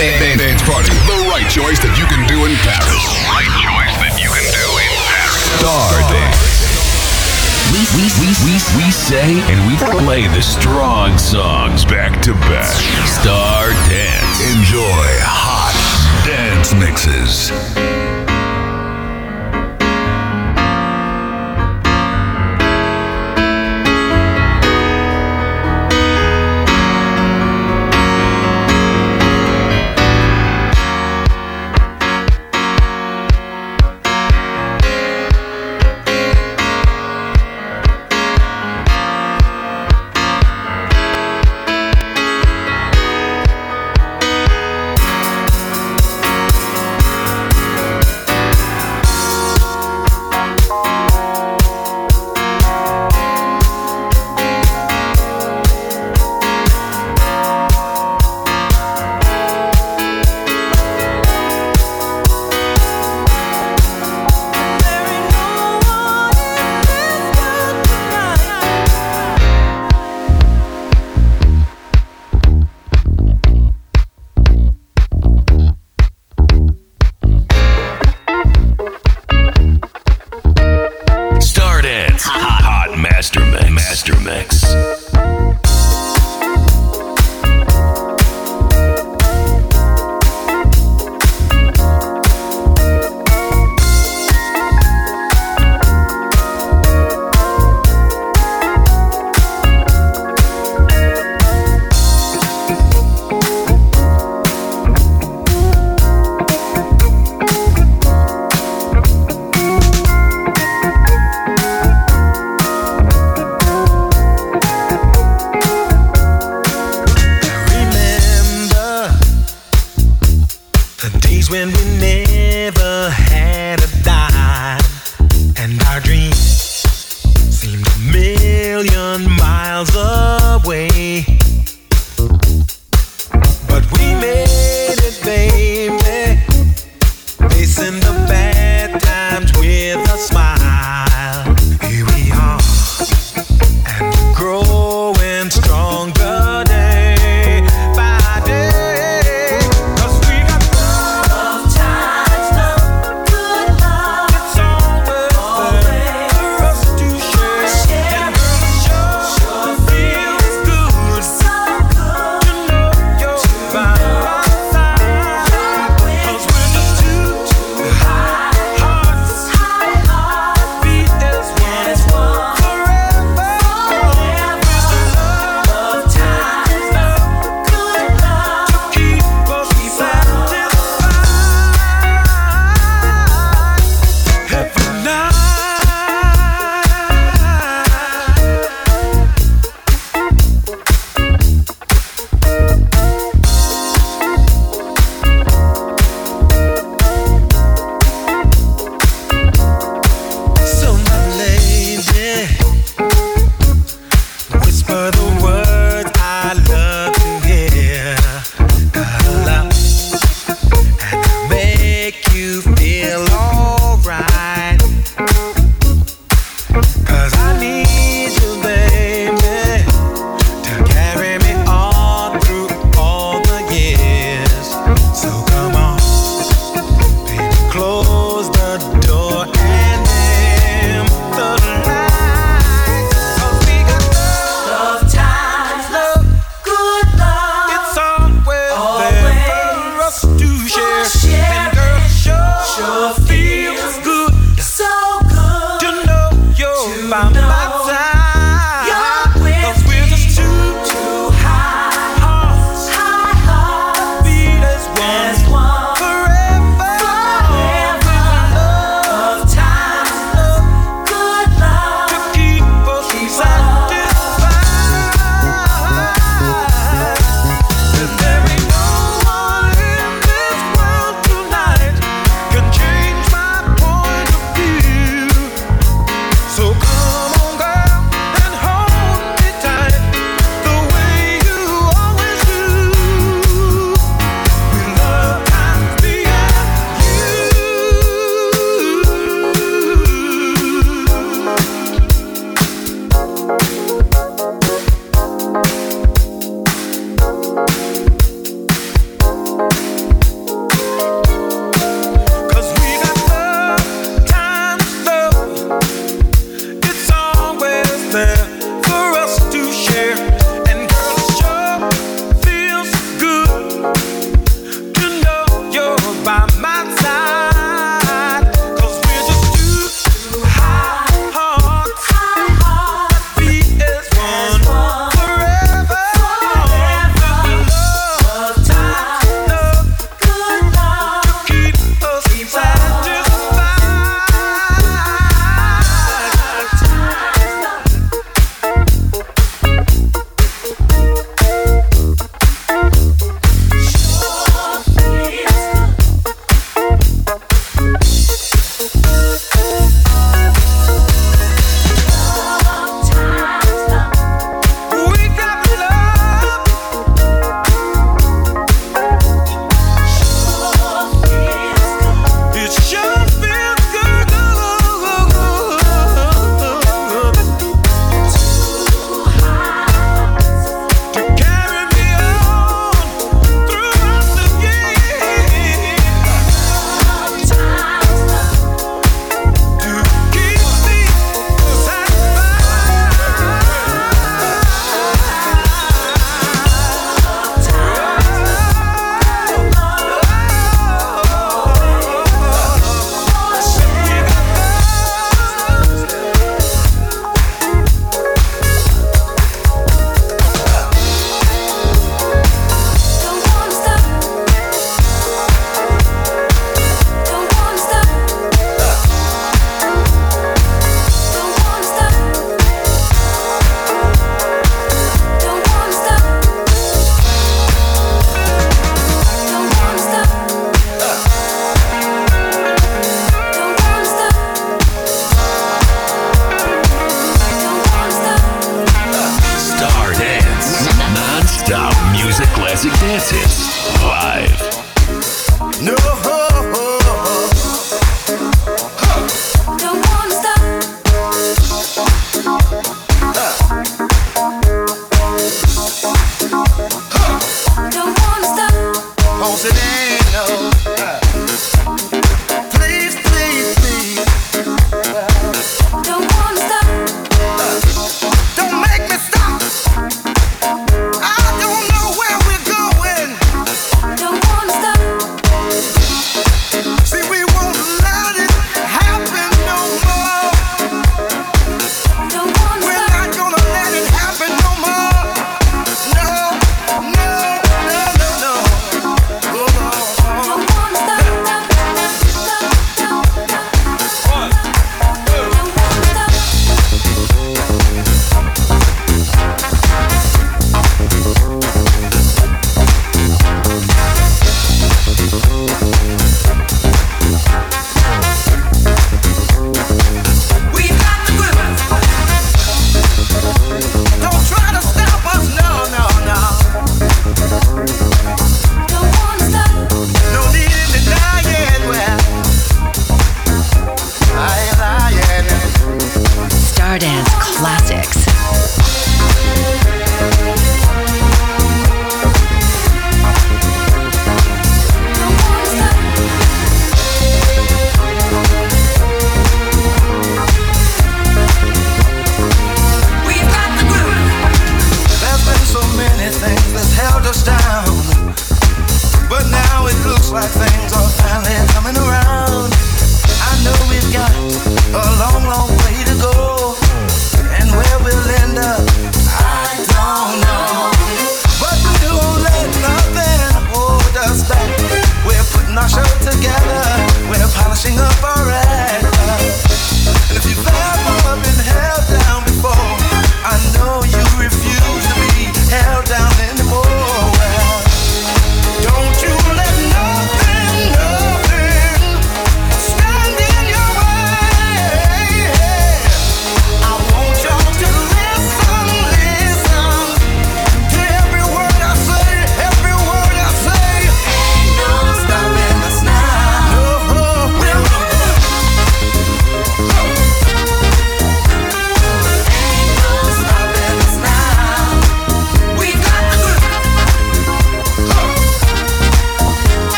party. Dance party. The right choice that you can do in Paris. Right choice that you can do in Paris. Star Dance. We, we, we, we, we say and we play the strong songs back to back. Star Dance. Enjoy hot dance mixes.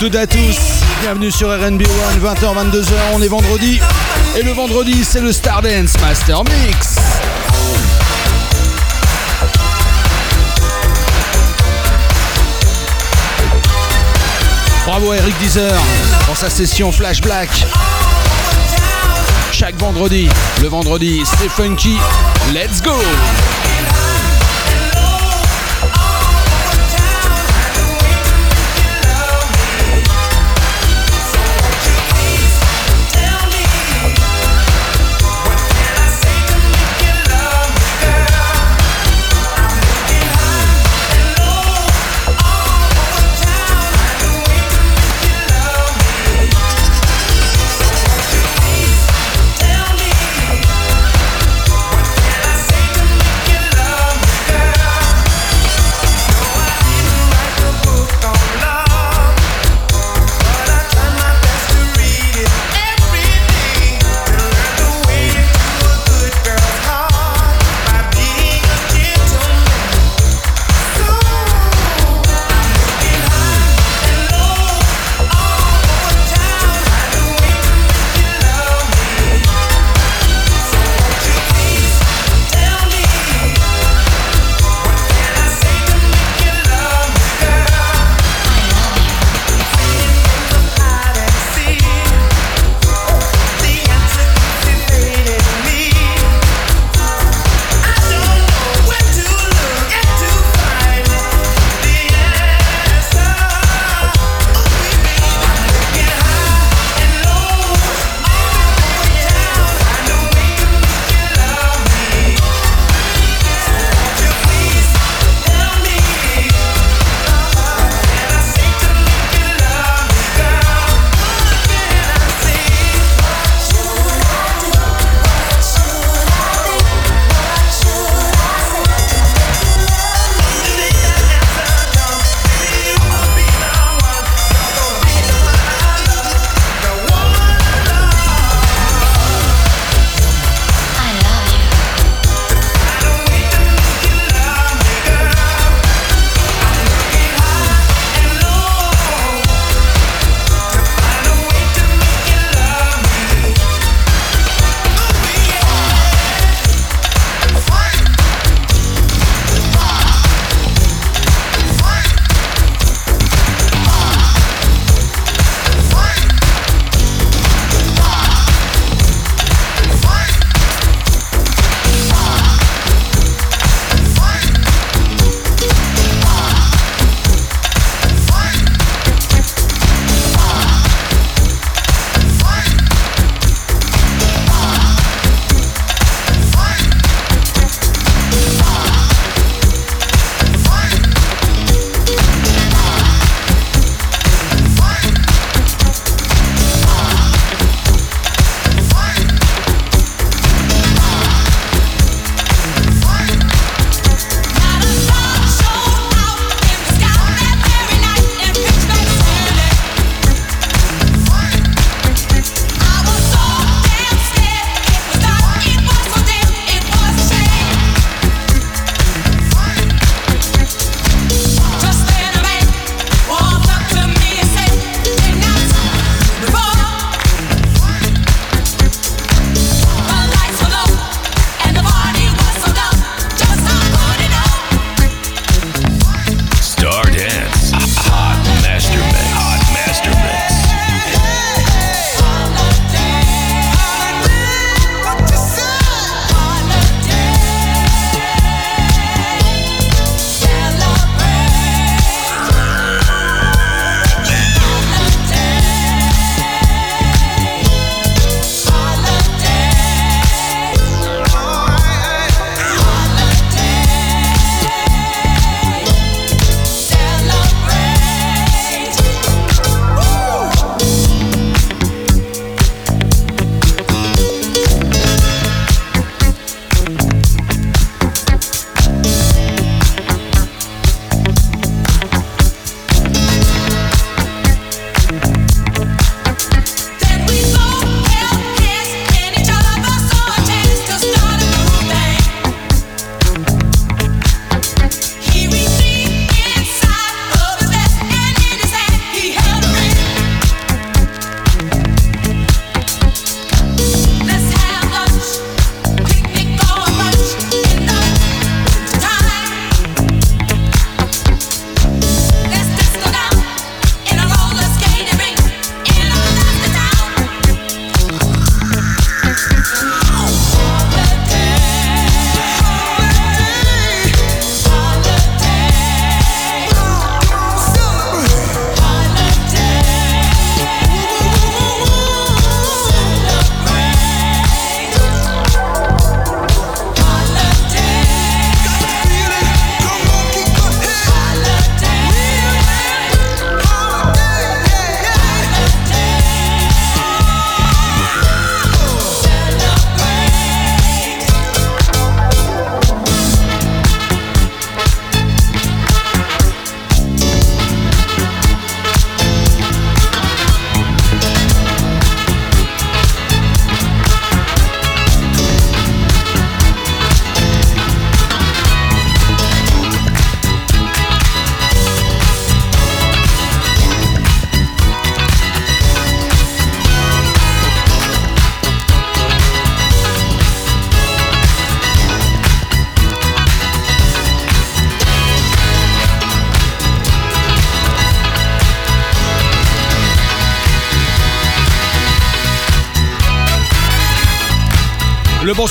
Toutes à tous. Bienvenue sur RNB One, 20h, 22h, on est vendredi. Et le vendredi, c'est le Stardance Master Mix. Bravo à Eric Deezer pour sa session Flash Black. Chaque vendredi, le vendredi, c'est funky. Let's go!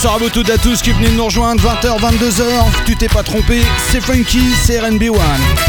Bonsoir à vous toutes et à tous qui venez de nous rejoindre 20h, 22h. Tu t'es pas trompé, c'est Funky, c'est RNB1. Chauvinist.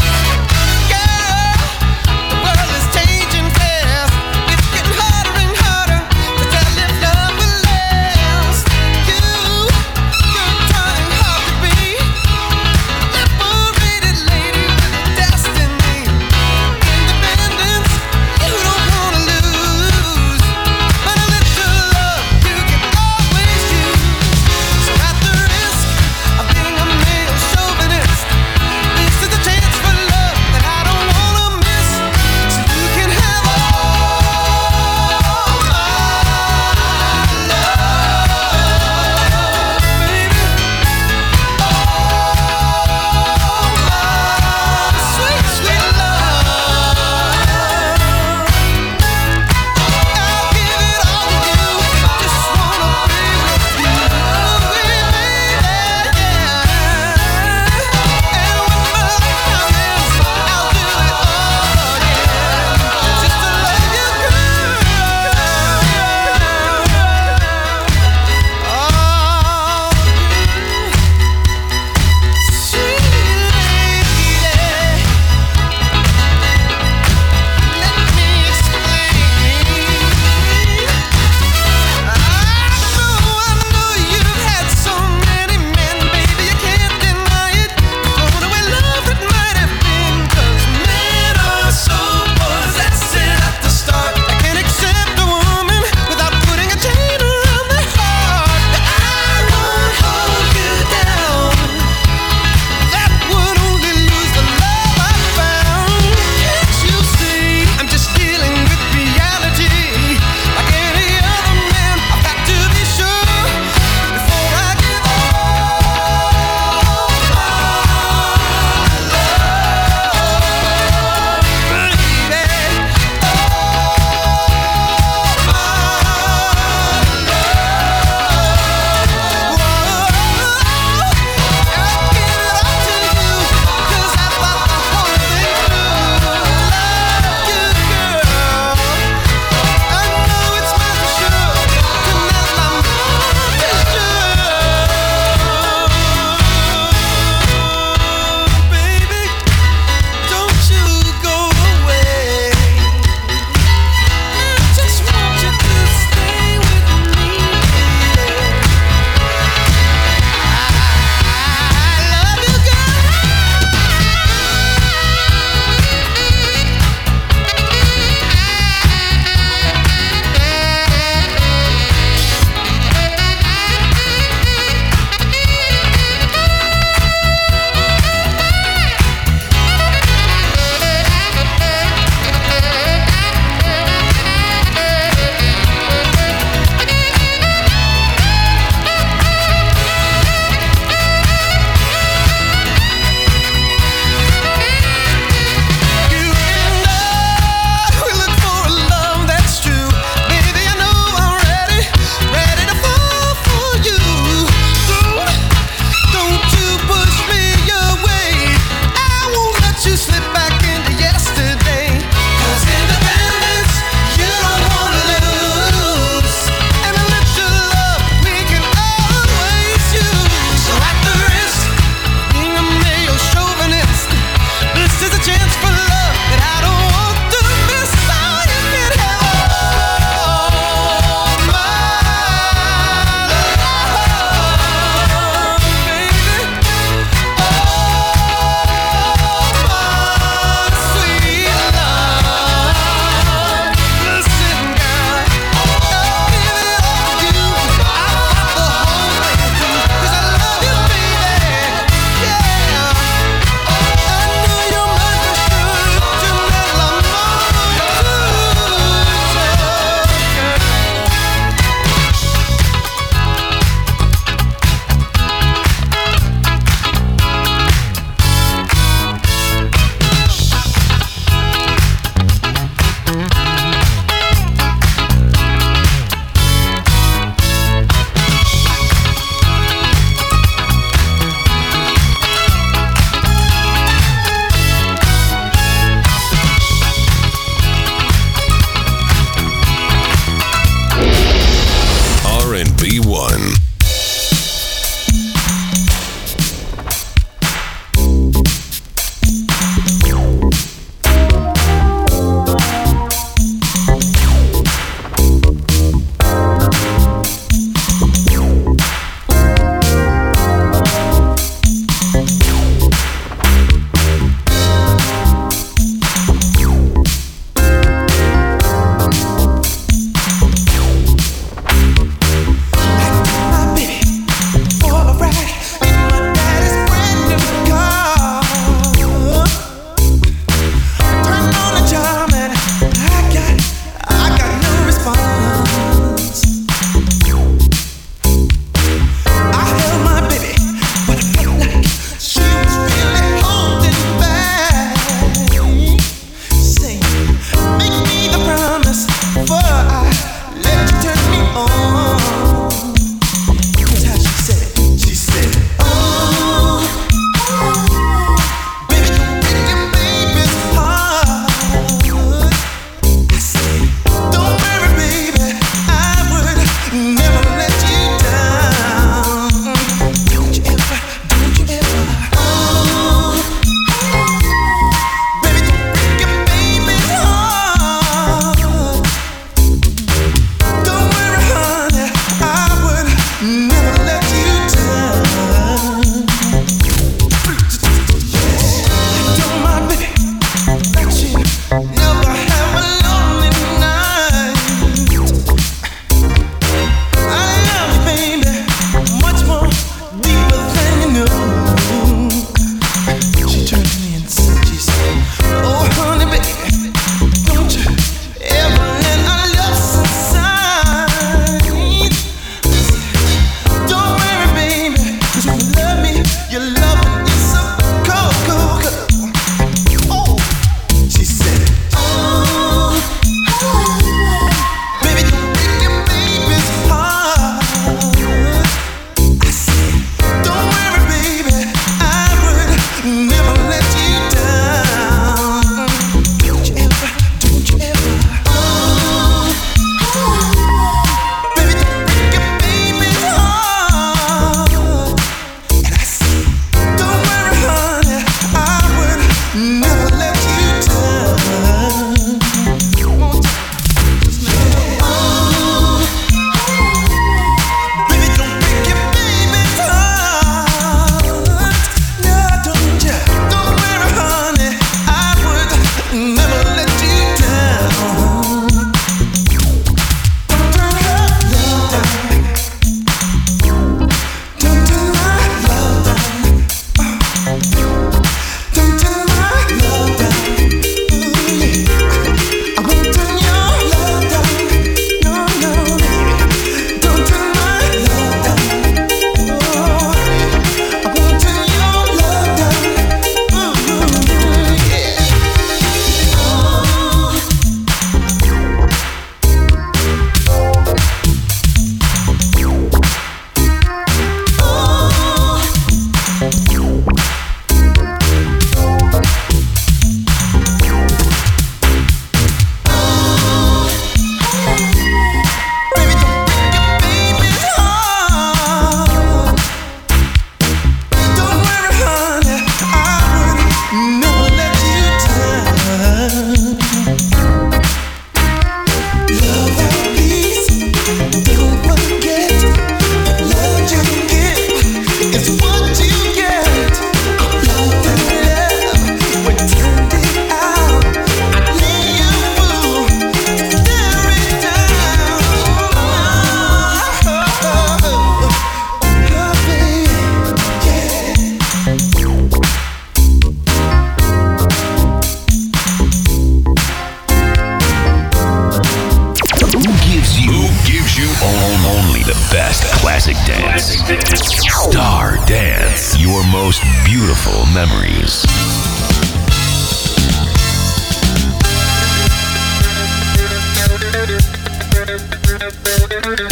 Thank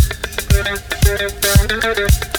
you.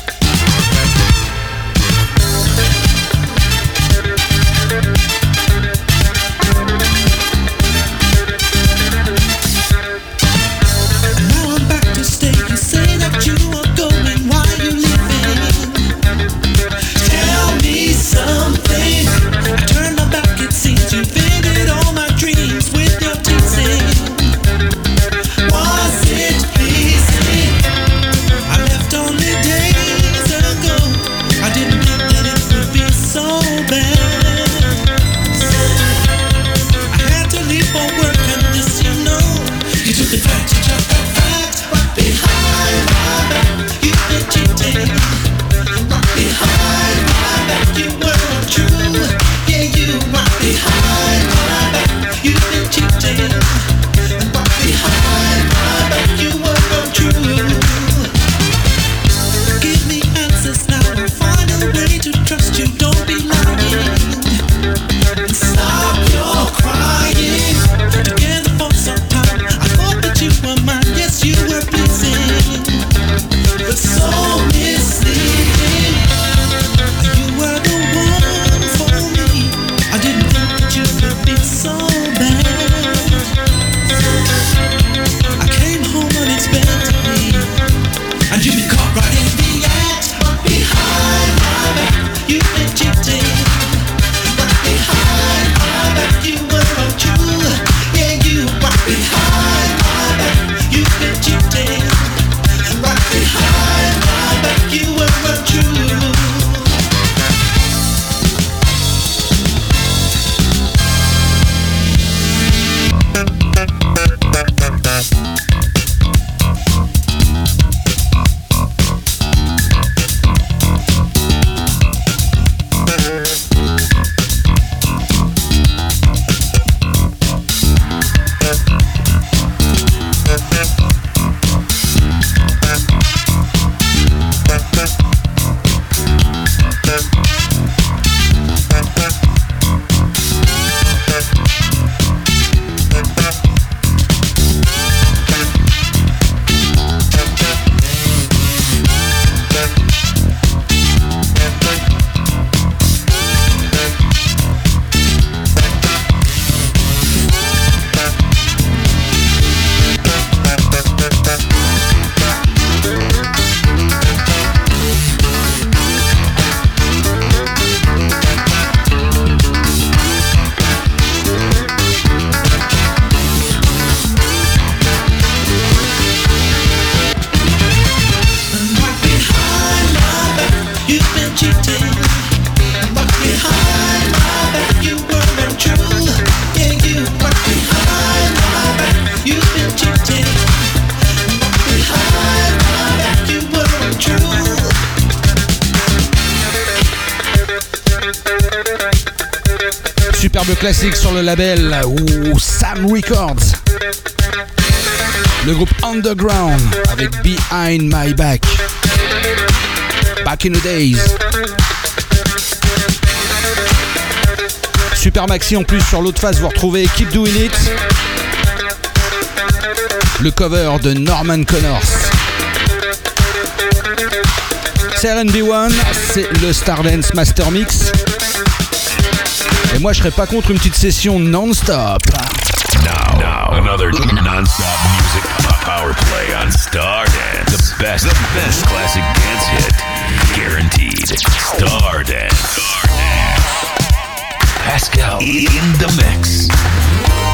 Underground avec Behind My Back. Back in the Days. Super Maxi en plus sur l'autre face, vous retrouvez Keep Doing It. Le cover de Norman Connors. CRNB1, c'est le Stardance Master Mix. Et moi, je serais pas contre une petite session non-stop. Now, another non-stop music. Power play on Stardance. The best, the best classic dance hit. Guaranteed. Stardance. Stardance. Pascal in the mix.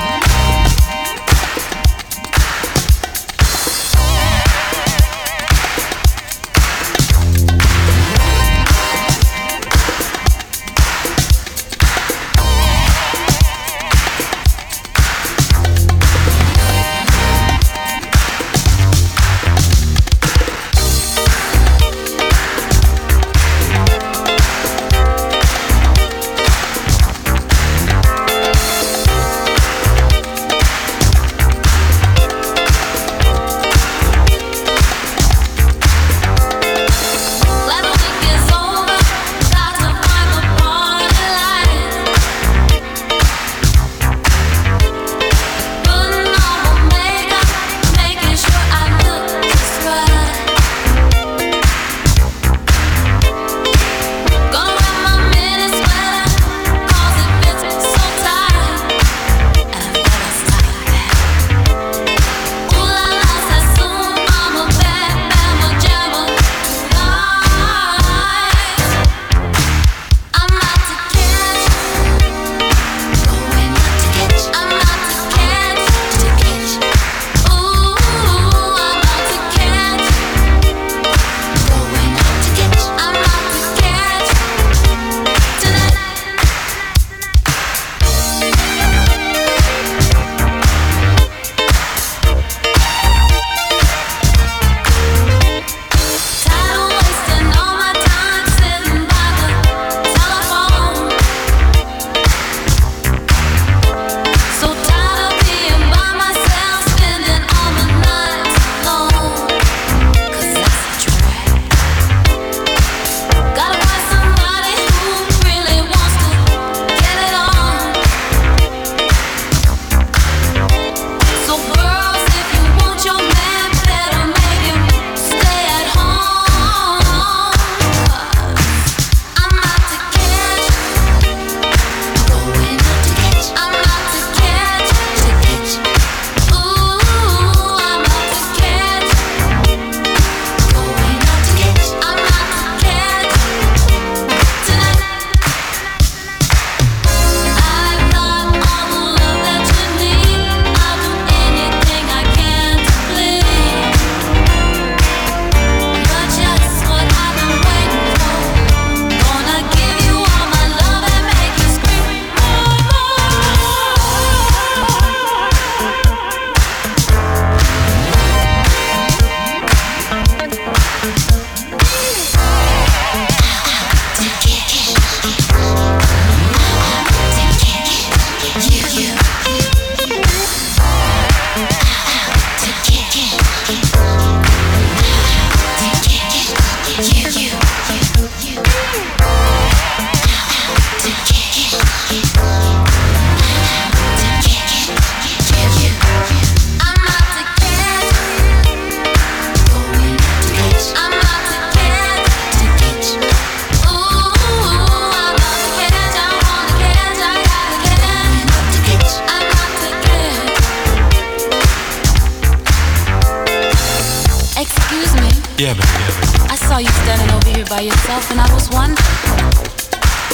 Yeah, baby. Yeah. I saw you standing over here by yourself, and I was wondering.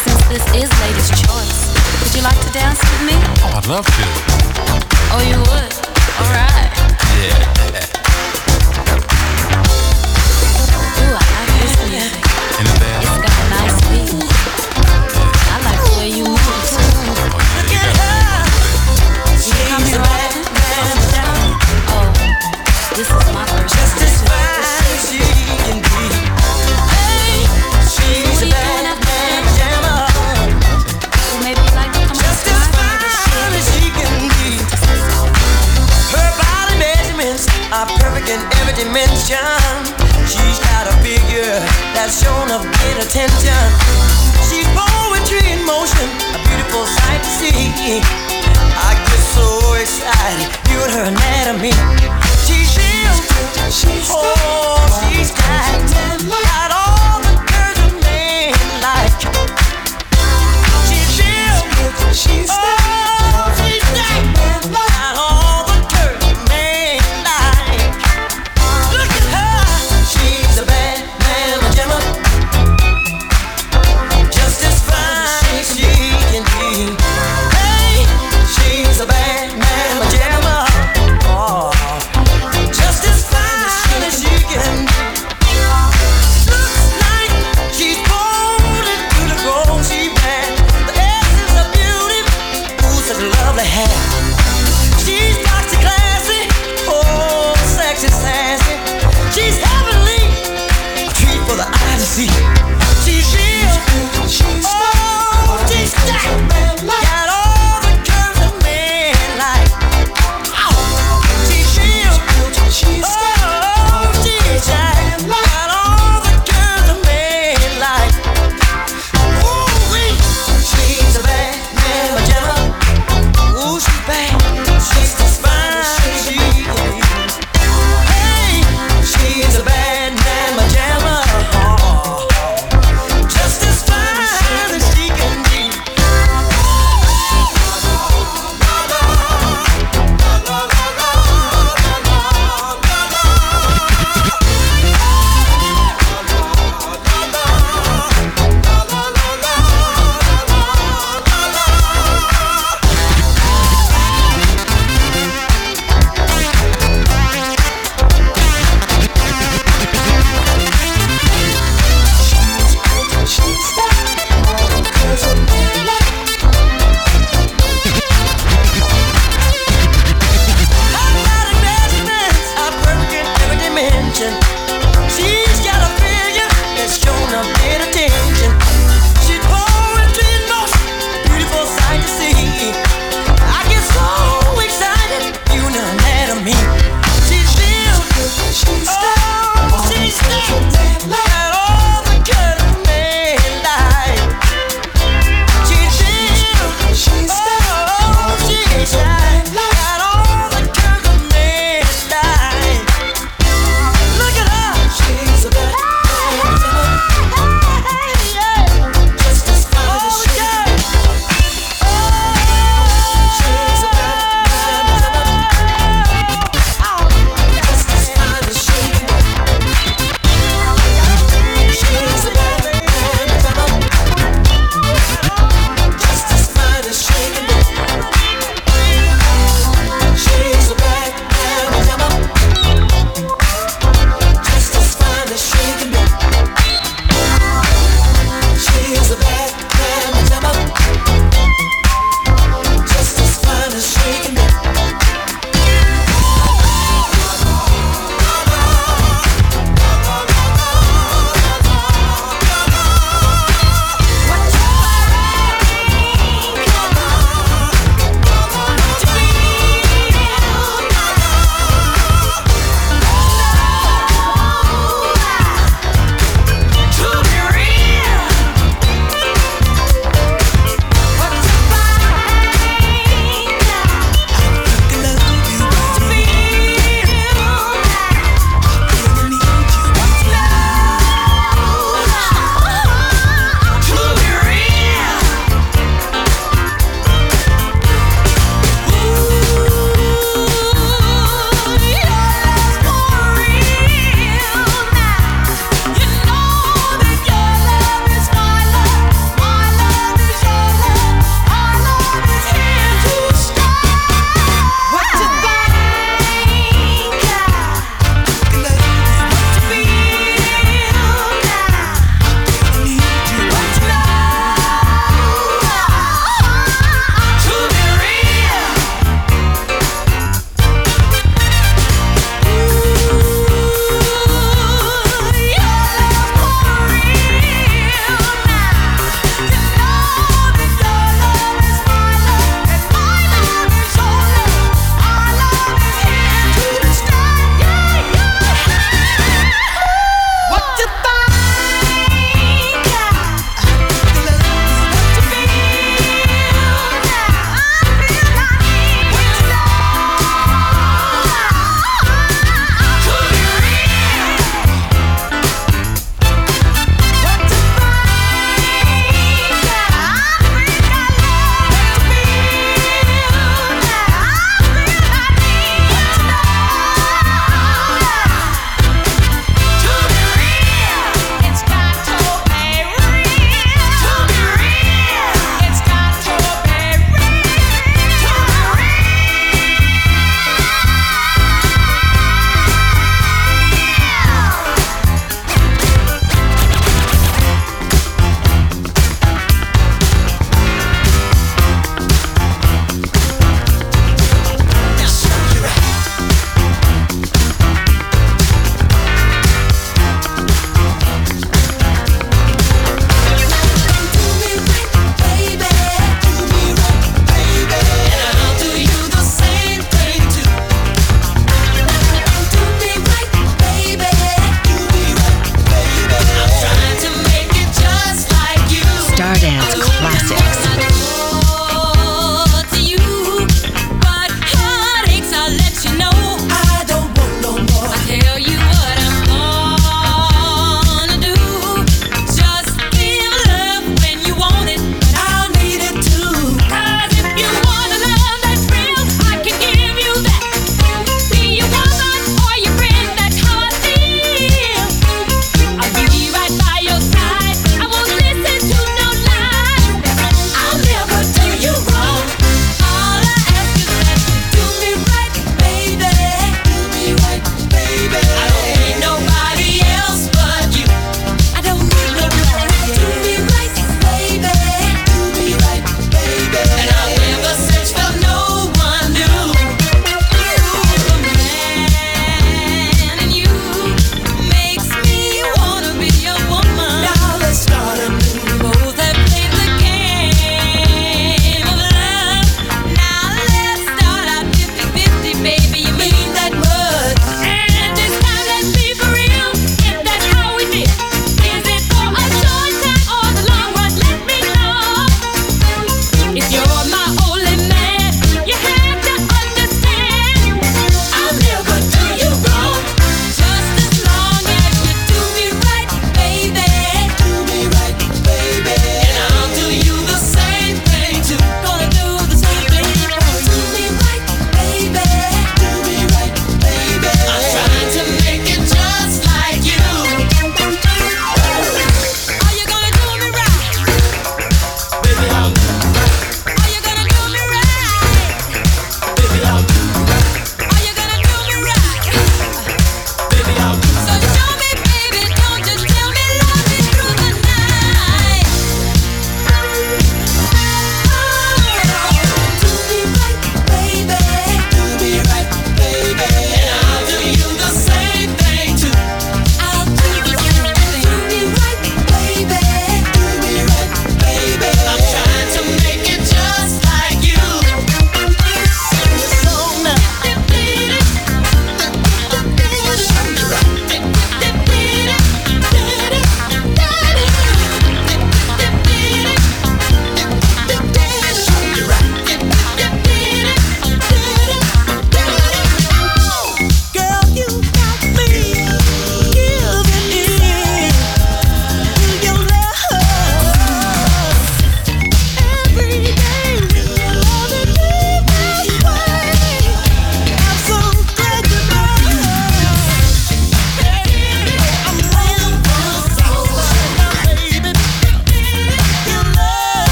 Since this is ladies' choice, would you like to dance with me? Oh, I'd love to. Oh, you would? Alright. Yeah. Dimension. She's got a figure that's shown of great attention. She's poetry in motion, a beautiful sight to see. I get so excited viewing her anatomy. She's she's oh, she's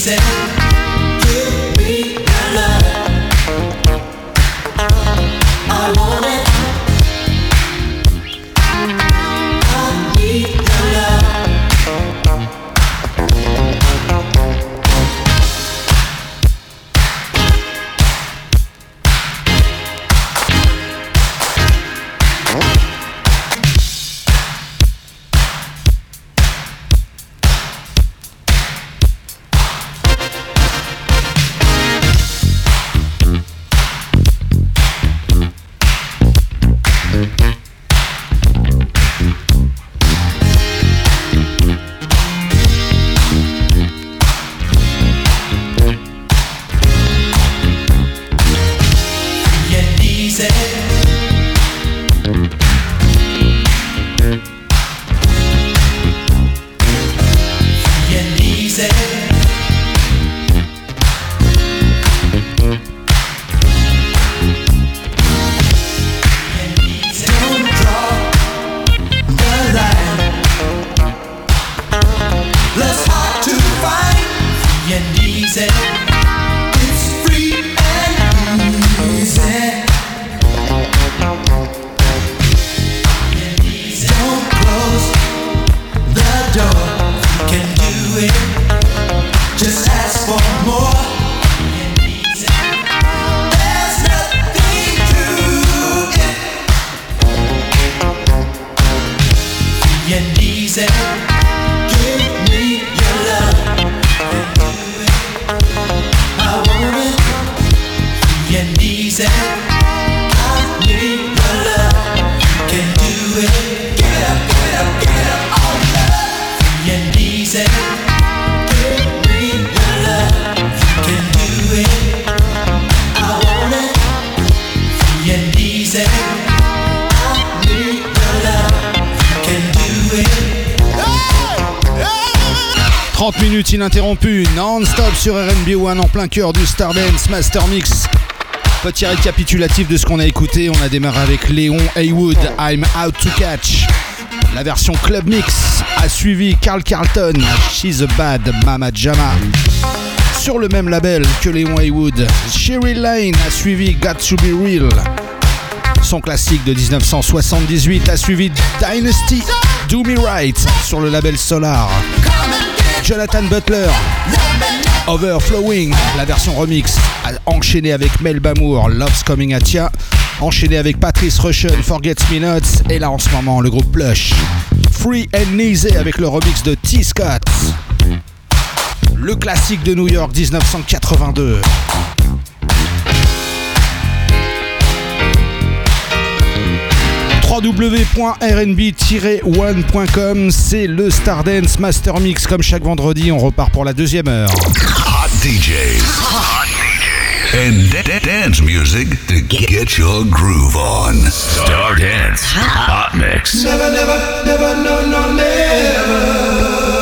said. En plein cœur du Stardance Master Mix. Petit récapitulatif de ce qu'on a écouté, on a démarré avec Léon Haywood, I'm Out to Catch. La version Club Mix a suivi Carl Carlton, She's a Bad Mama Jama. Sur le même label que Léon Haywood, Sherry Lane a suivi Got to Be Real. Son classique de 1978 a suivi Dynasty Do Me Right sur le label Solar. Jonathan Butler, Overflowing, la version remix, enchaîné avec Mel Bamour, Love's Coming at Ya, enchaîné avec Patrice Rushen, Forget Me Nots, et là en ce moment le groupe Plush, Free and Easy avec le remix de T. Scott, le classique de New York 1982. www.rnb-one.com, c'est le Stardance Master Mix. Comme chaque vendredi, on repart pour la deuxième heure. Hot DJs. Hot DJs. And dance music to get your groove on. Stardance Hot Mix. Never, never, never, no, no, never.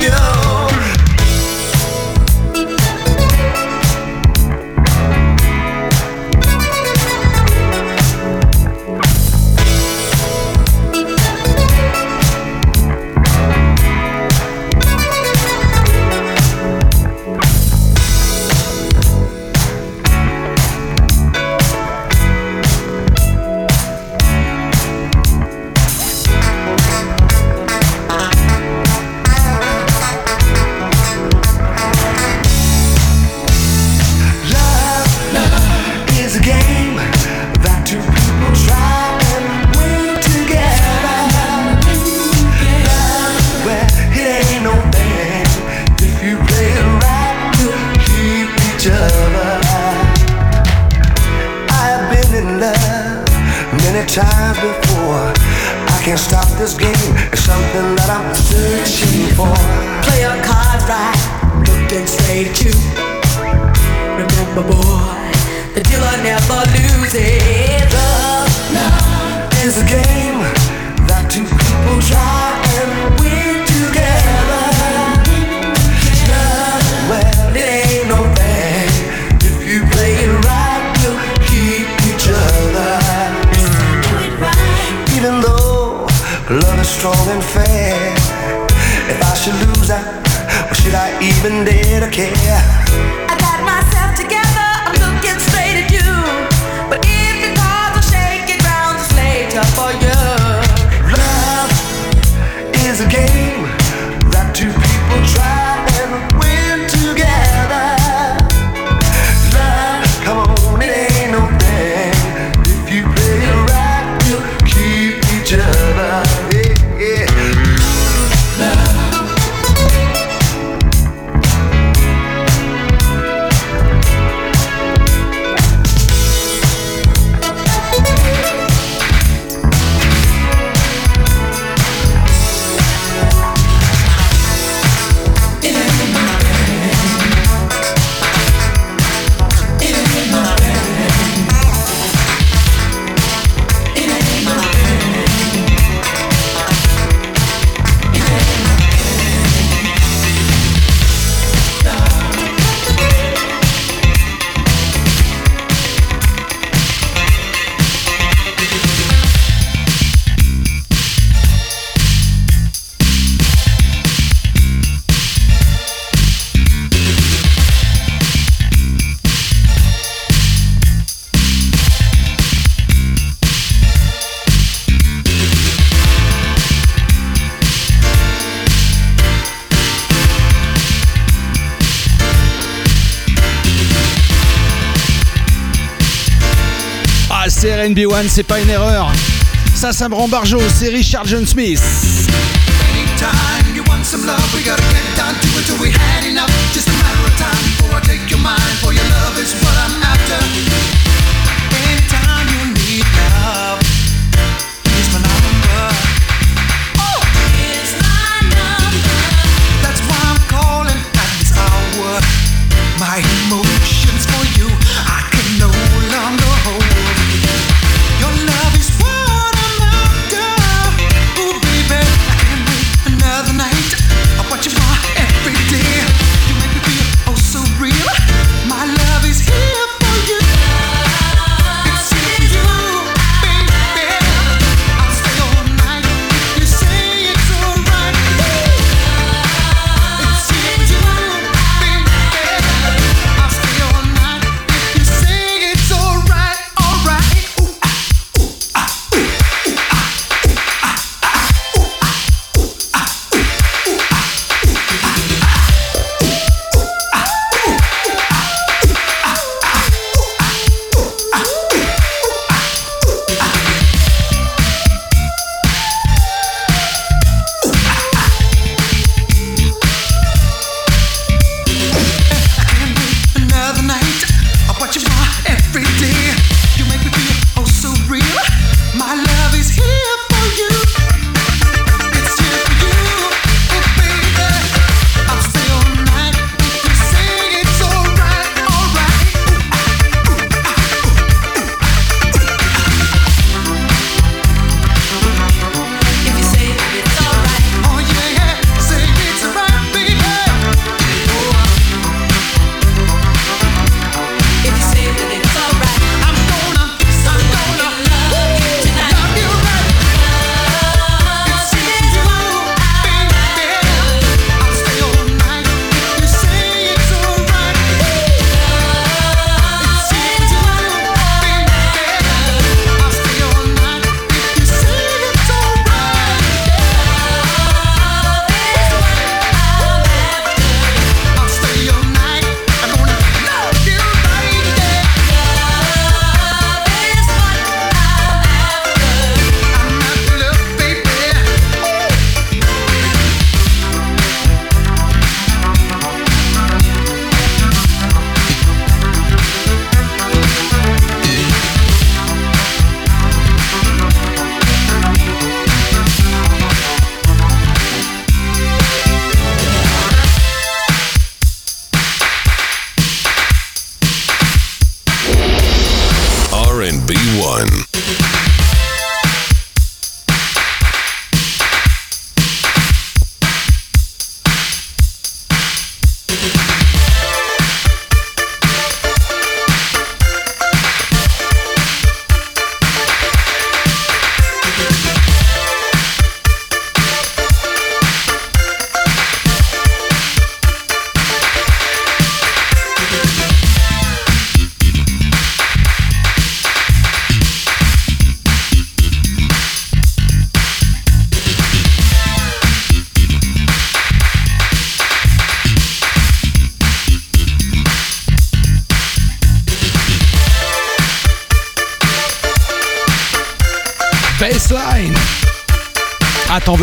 girl c'est pas une erreur. Ça, ça me rend c'est Richard John Smith.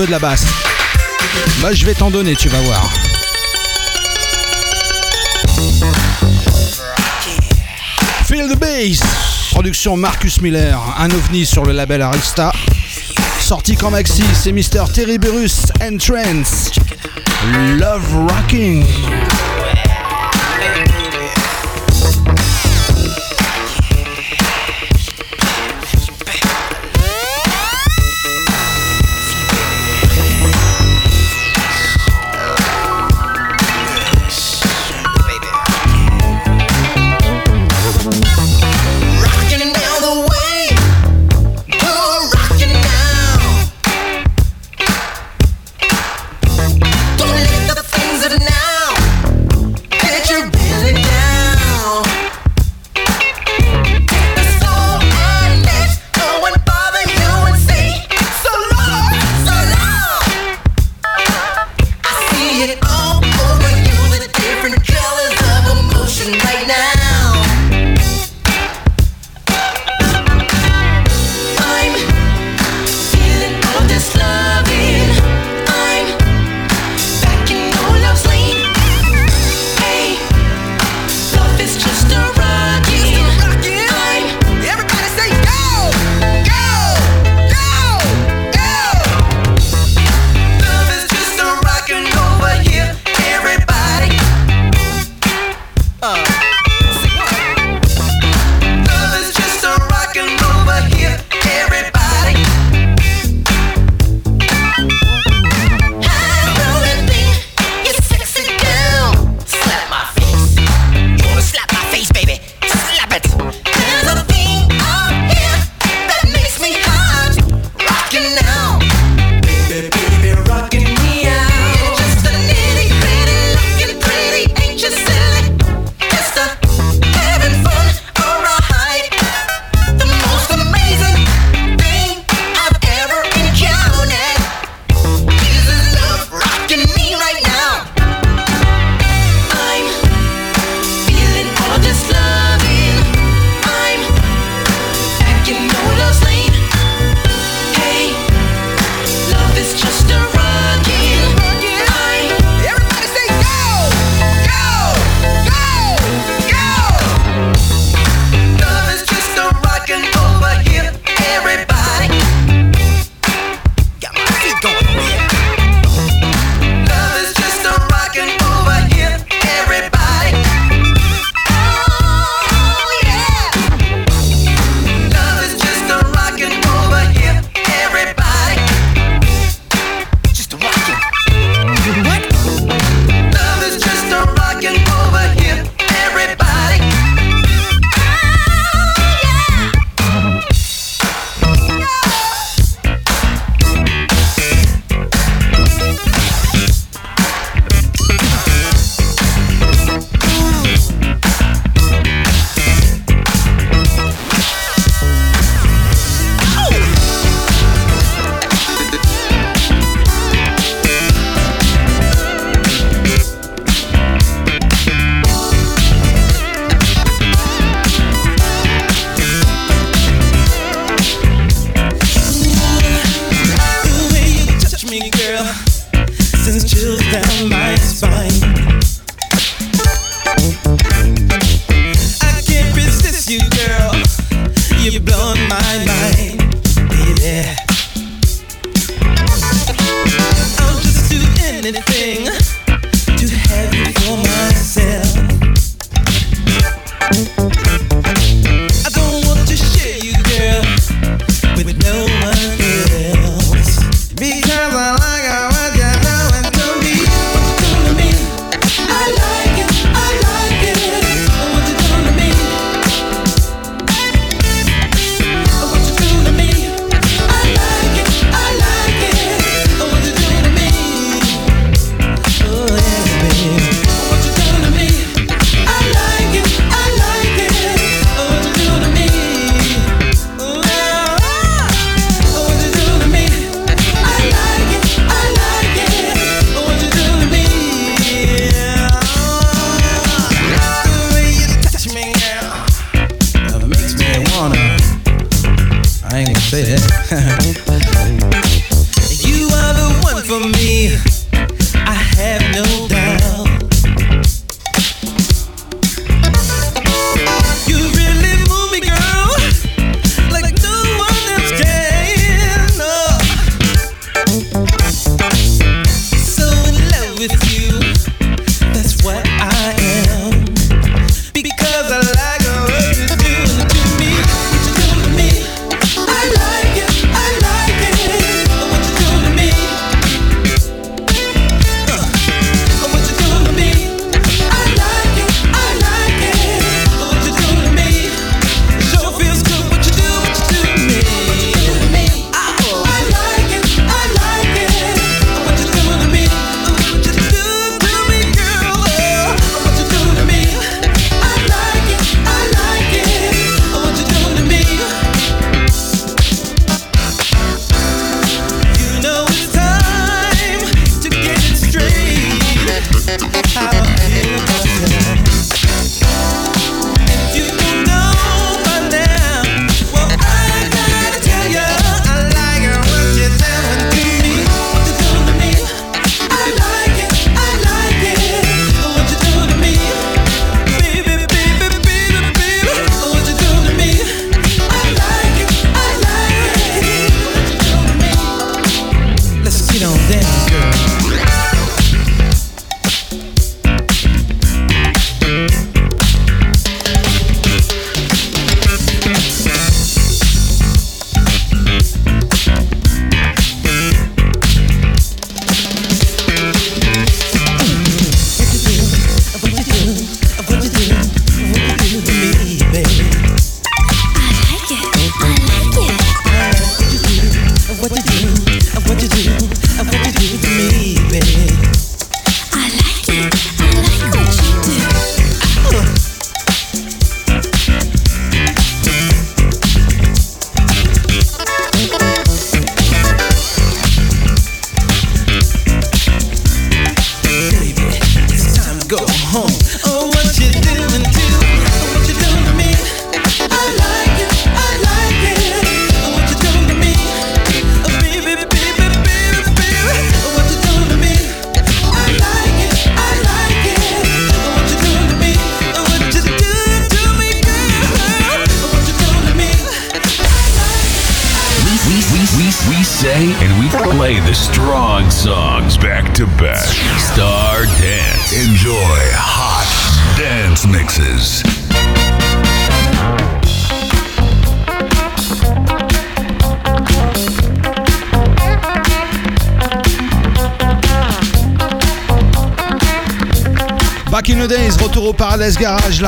de la basse Bah je vais t'en donner, tu vas voir. Feel the Bass, production Marcus Miller, un ovni sur le label Arista. Sorti quand maxi, c'est Mr. Terry Berus and Trance. Love Rocking.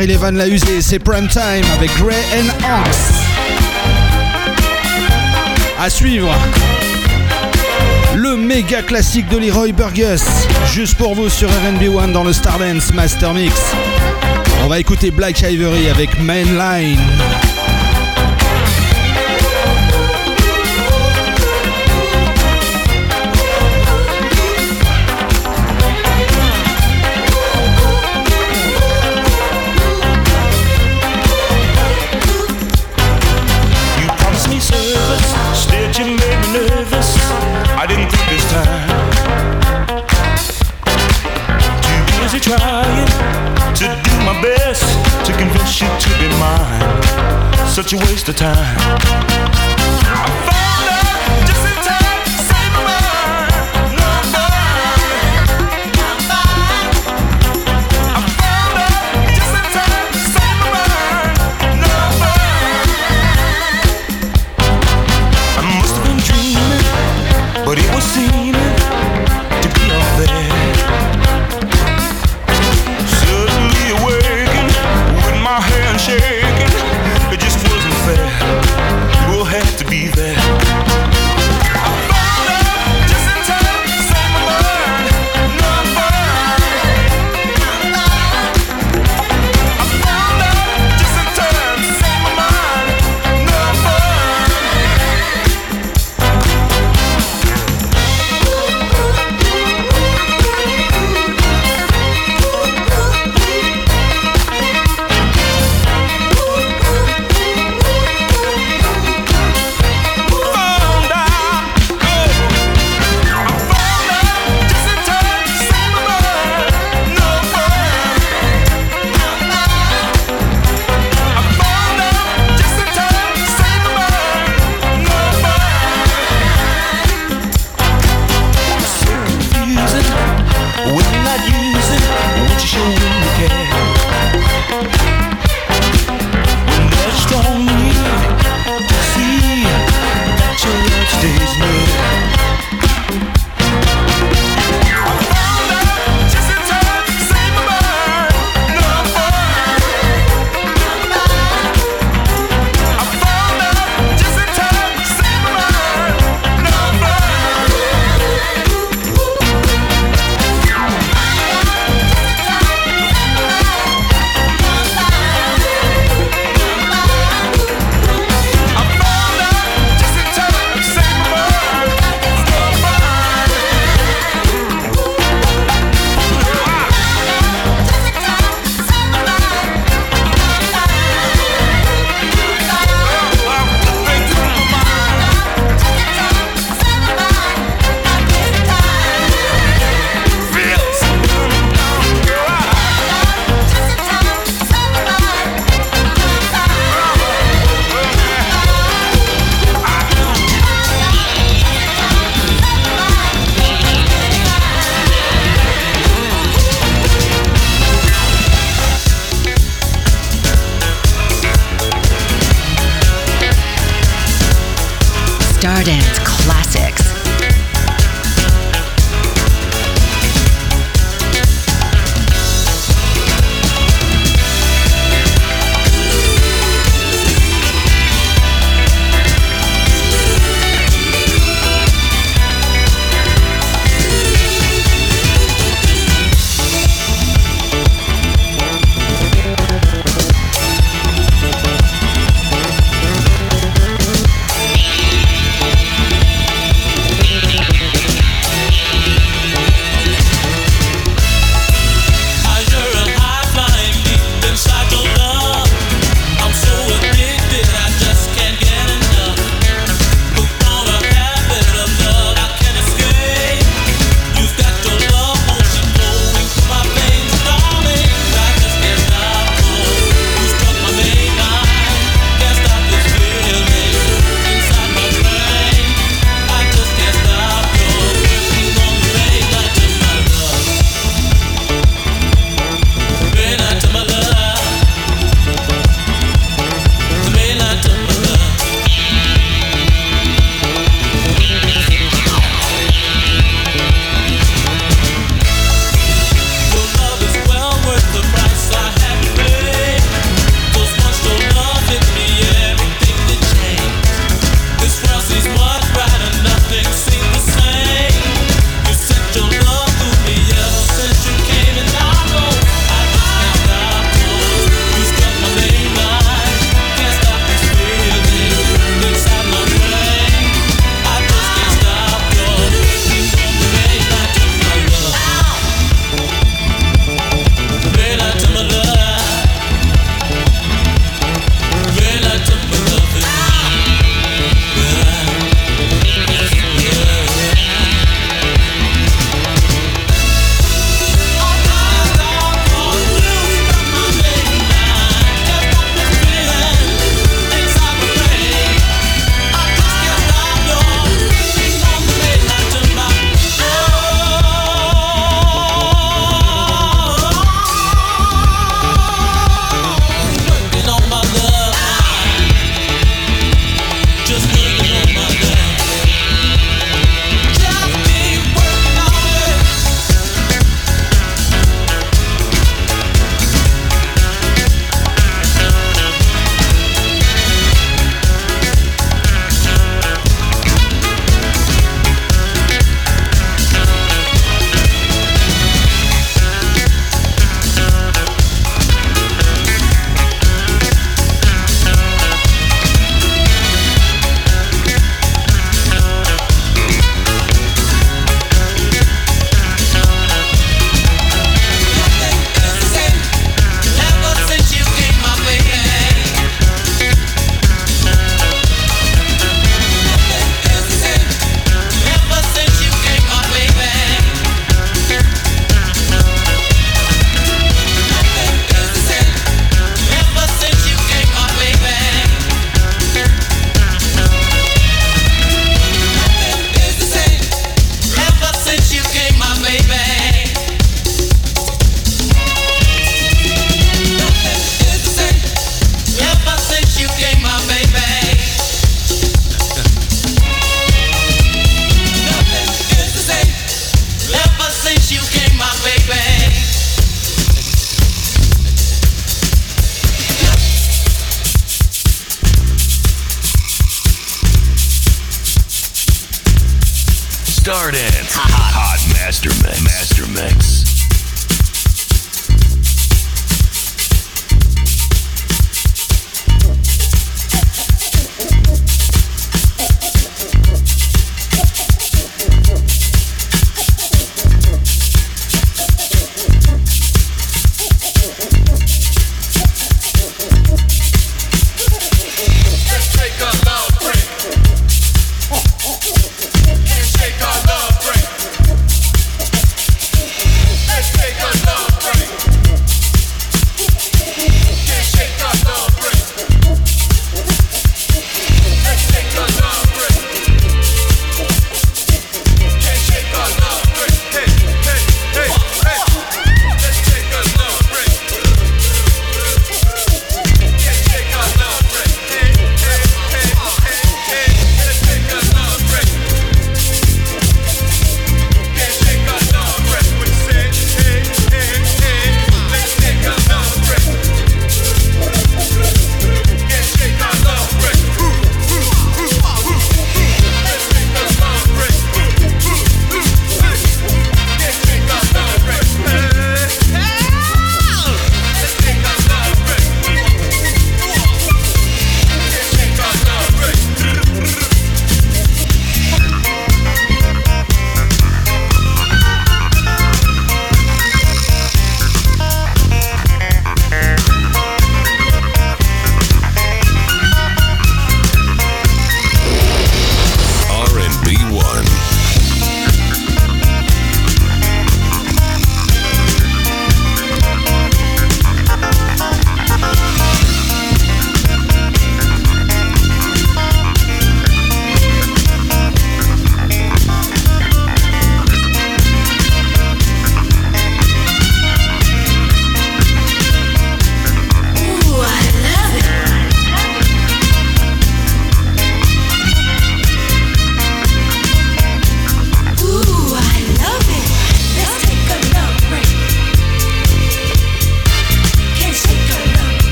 Marie-Lévan l'a usé, c'est Prime Time avec Grey and Hanks. À suivre, le méga classique de Leroy Burgess, juste pour vous sur RB1 dans le Stardance Master Mix. On va écouter Black Ivory avec Mainline. such a waste of time.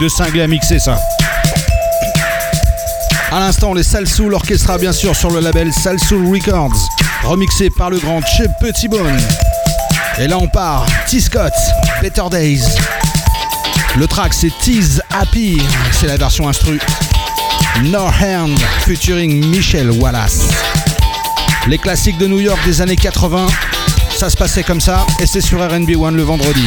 De cinglé à mixer ça. À l'instant, les Salsoul Orchestra, bien sûr, sur le label Salsoul Records, remixé par le grand Chip Pettibone. Et là, on part. T. Scott, Better Days. Le track, c'est Tease Happy. C'est la version instru. No Hand, featuring Michel Wallace. Les classiques de New York des années 80, ça se passait comme ça, et c'est sur RB One le vendredi.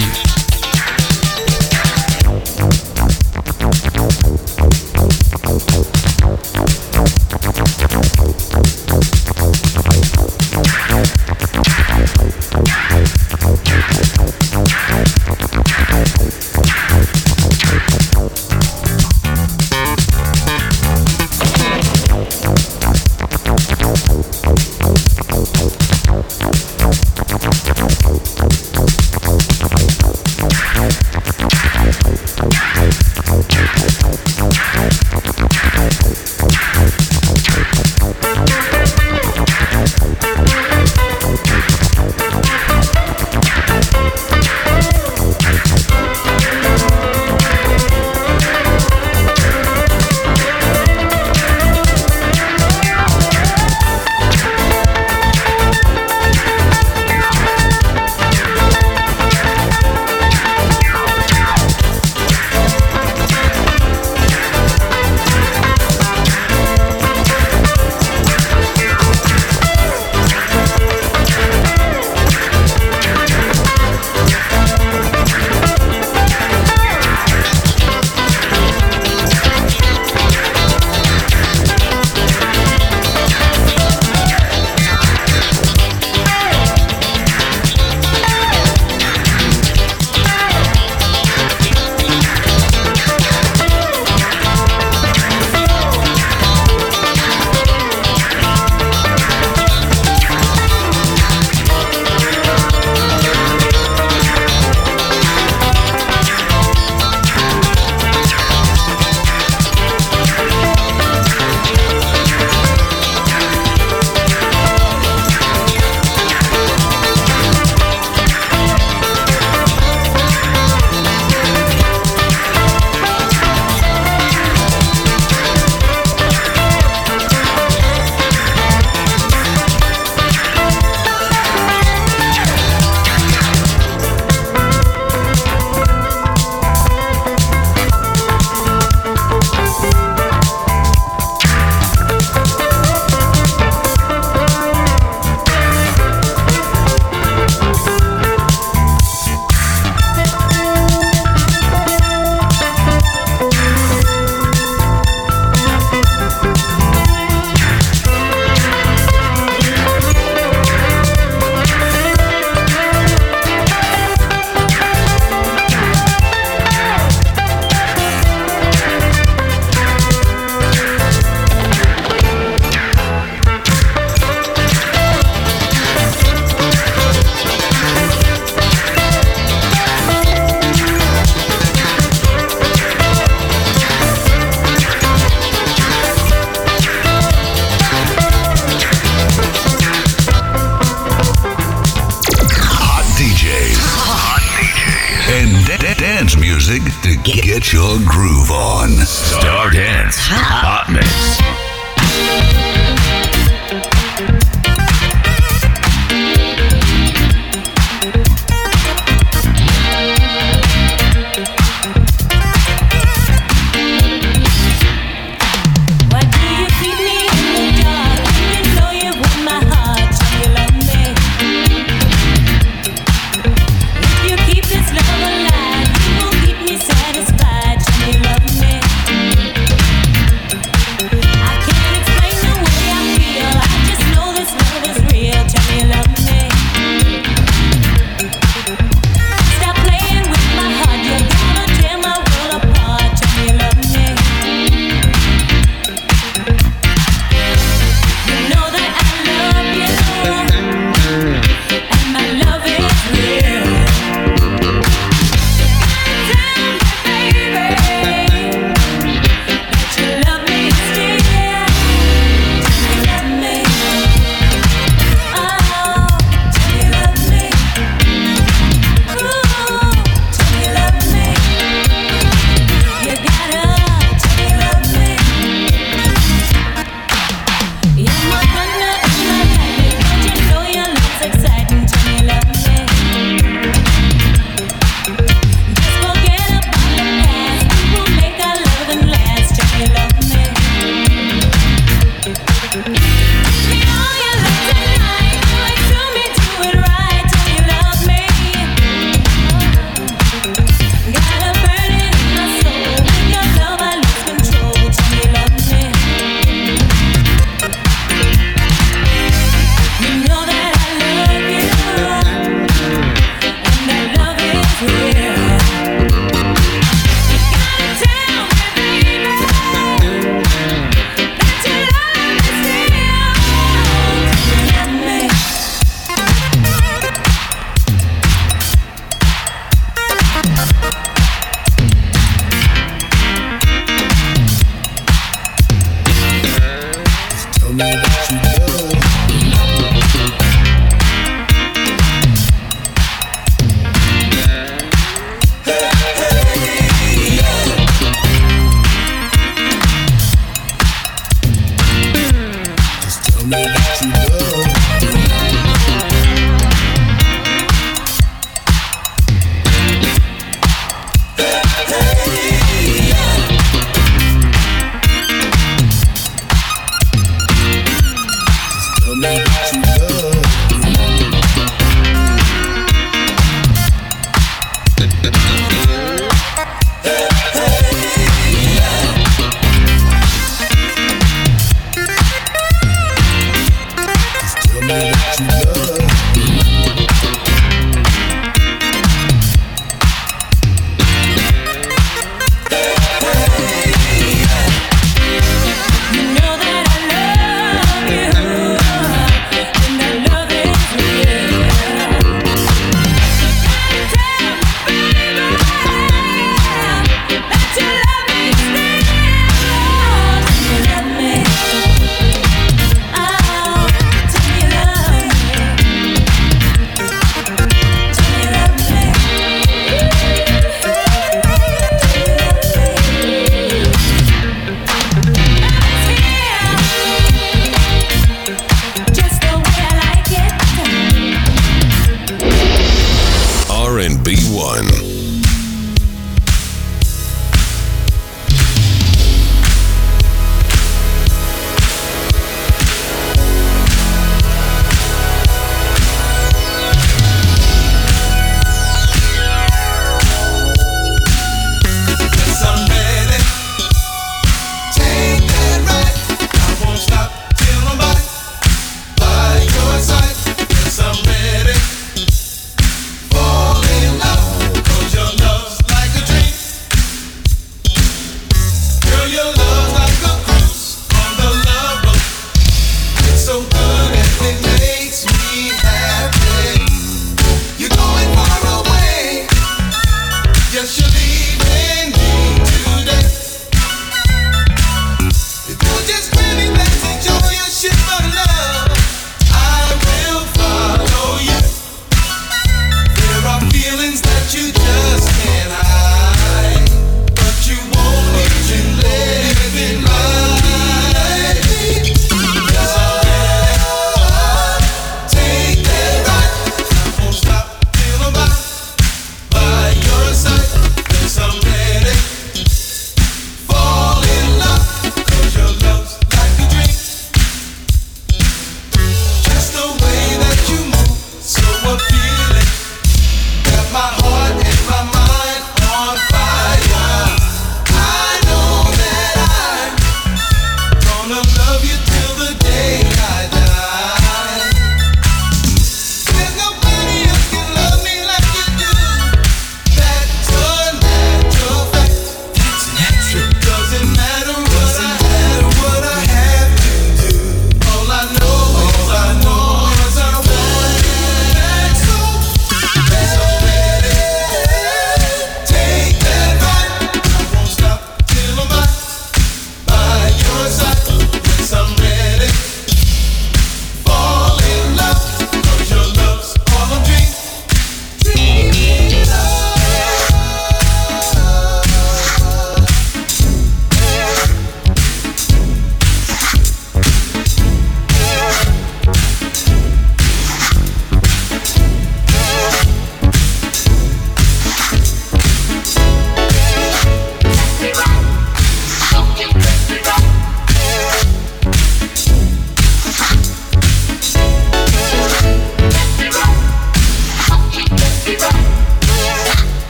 know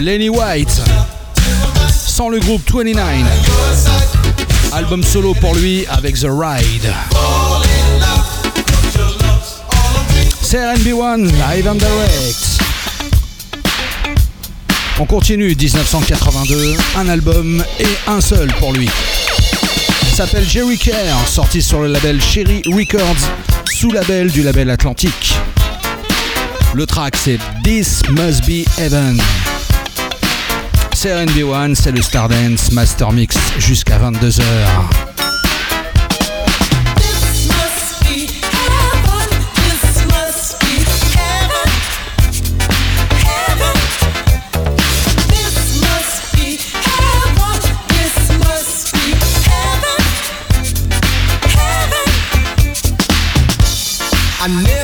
Lenny White, sans le groupe 29. Album solo pour lui avec The Ride. CRNB1, live and direct. On continue 1982, un album et un seul pour lui. Il s'appelle Jerry Care, sorti sur le label Cherry Records, sous label du label Atlantique. Le track c'est This Must Be Heaven. CRNB1, c'est le Stardance Master Mix jusqu'à 22h. I never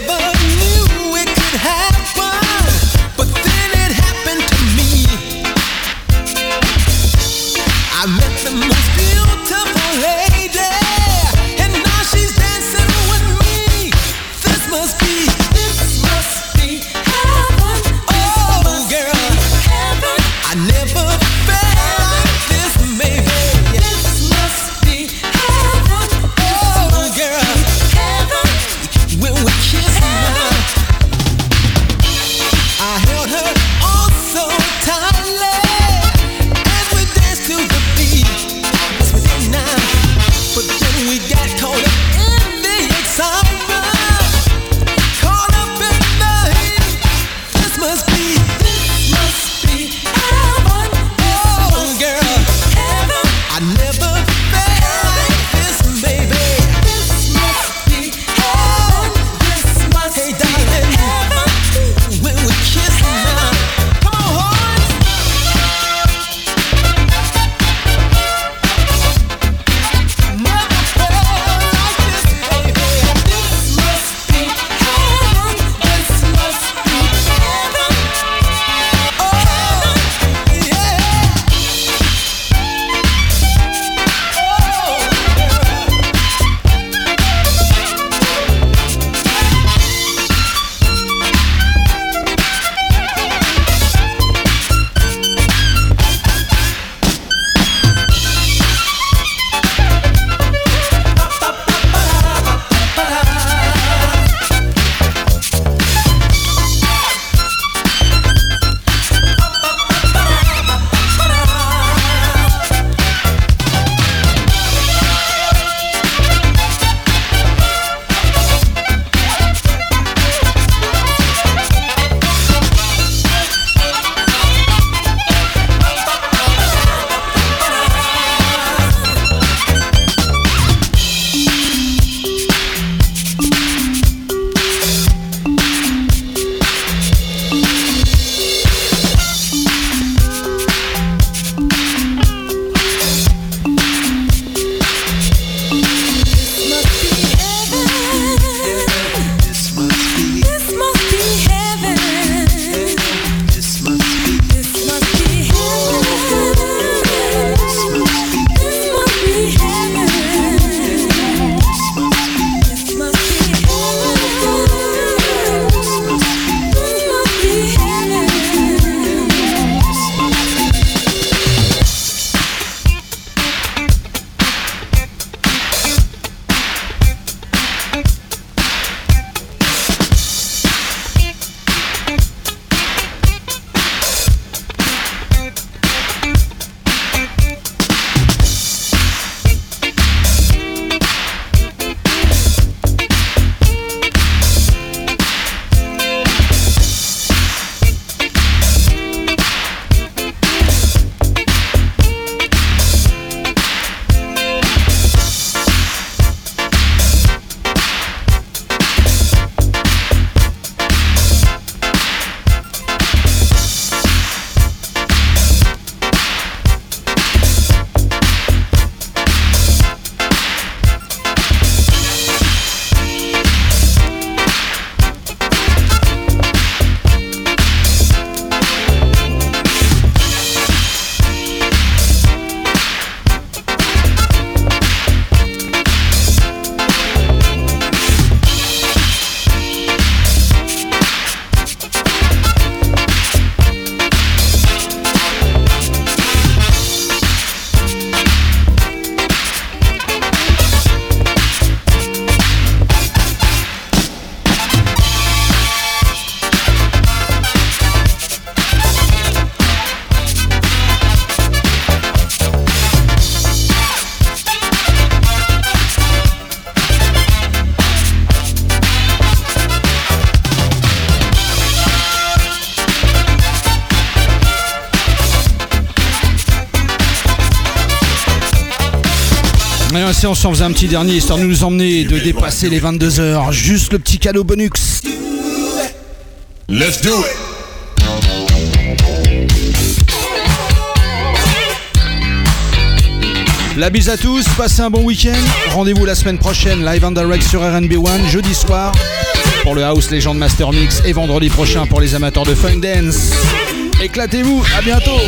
si faisait un petit dernier histoire de nous emmener de dépasser les 22 heures Juste le petit cadeau bonus. Let's do it. La bise à tous, passez un bon week-end. Rendez-vous la semaine prochaine, live and direct sur RNB1, jeudi soir pour le House Legend Master Mix et vendredi prochain pour les amateurs de funk dance. Éclatez-vous, à bientôt!